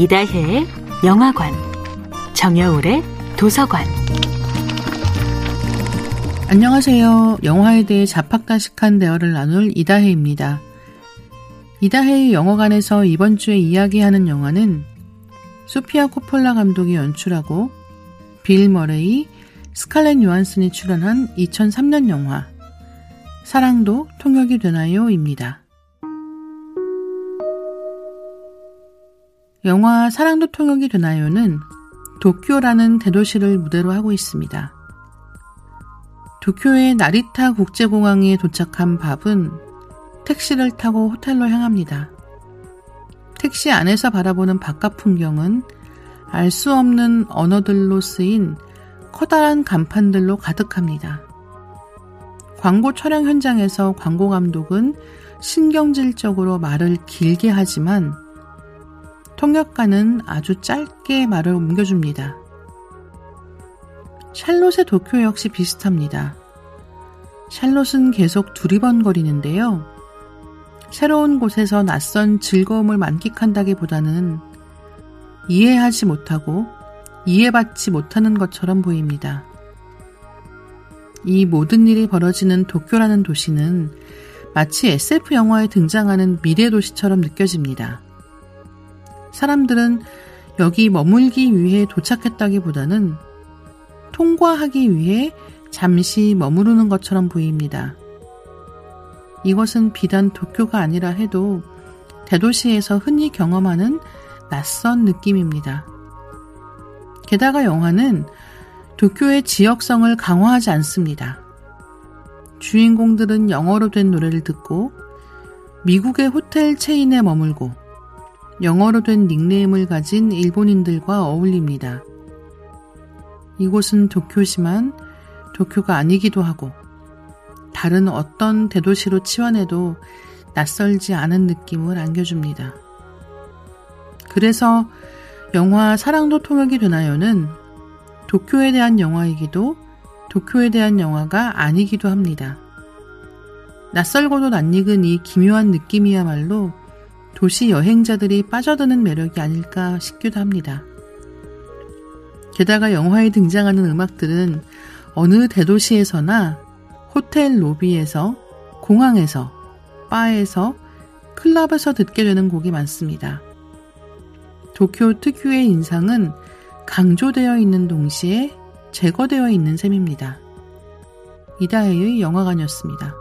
이다혜의 영화관, 정여울의 도서관. 안녕하세요. 영화에 대해 자팍다식한 대화를 나눌 이다혜입니다. 이다혜의 영화관에서 이번 주에 이야기하는 영화는 소피아 코폴라 감독이 연출하고 빌 머레이, 스칼렛 요한슨이 출연한 2003년 영화 사랑도 통역이 되나요?입니다. 영화 사랑도 통역이 되나요는 도쿄라는 대도시를 무대로 하고 있습니다. 도쿄의 나리타 국제공항에 도착한 밥은 택시를 타고 호텔로 향합니다. 택시 안에서 바라보는 바깥 풍경은 알 수 없는 언어들로 쓰인 커다란 간판들로 가득합니다. 광고 촬영 현장에서 광고 감독은 신경질적으로 말을 길게 하지만 통역가는 아주 짧게 말을 옮겨줍니다. 샬롯의 도쿄 역시 비슷합니다. 샬롯은 계속 두리번거리는데요. 새로운 곳에서 낯선 즐거움을 만끽한다기보다는 이해하지 못하고 이해받지 못하는 것처럼 보입니다. 이 모든 일이 벌어지는 도쿄라는 도시는 마치 SF 영화에 등장하는 미래 도시처럼 느껴집니다. 사람들은 여기 머물기 위해 도착했다기보다는 통과하기 위해 잠시 머무르는 것처럼 보입니다. 이것은 비단 도쿄가 아니라 해도 대도시에서 흔히 경험하는 낯선 느낌입니다. 게다가 영화는 도쿄의 지역성을 강화하지 않습니다. 주인공들은 영어로 된 노래를 듣고 미국의 호텔 체인에 머물고 영어로 된 닉네임을 가진 일본인들과 어울립니다. 이곳은 도쿄지만 도쿄가 아니기도 하고 다른 어떤 대도시로 치환해도 낯설지 않은 느낌을 안겨줍니다. 그래서 영화 사랑도 통역이 되나요는 도쿄에 대한 영화이기도 도쿄에 대한 영화가 아니기도 합니다. 낯설고도 낯익은 이 기묘한 느낌이야말로 도시 여행자들이 빠져드는 매력이 아닐까 싶기도 합니다. 게다가 영화에 등장하는 음악들은 어느 대도시에서나 호텔 로비에서, 공항에서, 바에서, 클럽에서 듣게 되는 곡이 많습니다. 도쿄 특유의 인상은 강조되어 있는 동시에 제거되어 있는 셈입니다. 이다혜의 영화관이었습니다.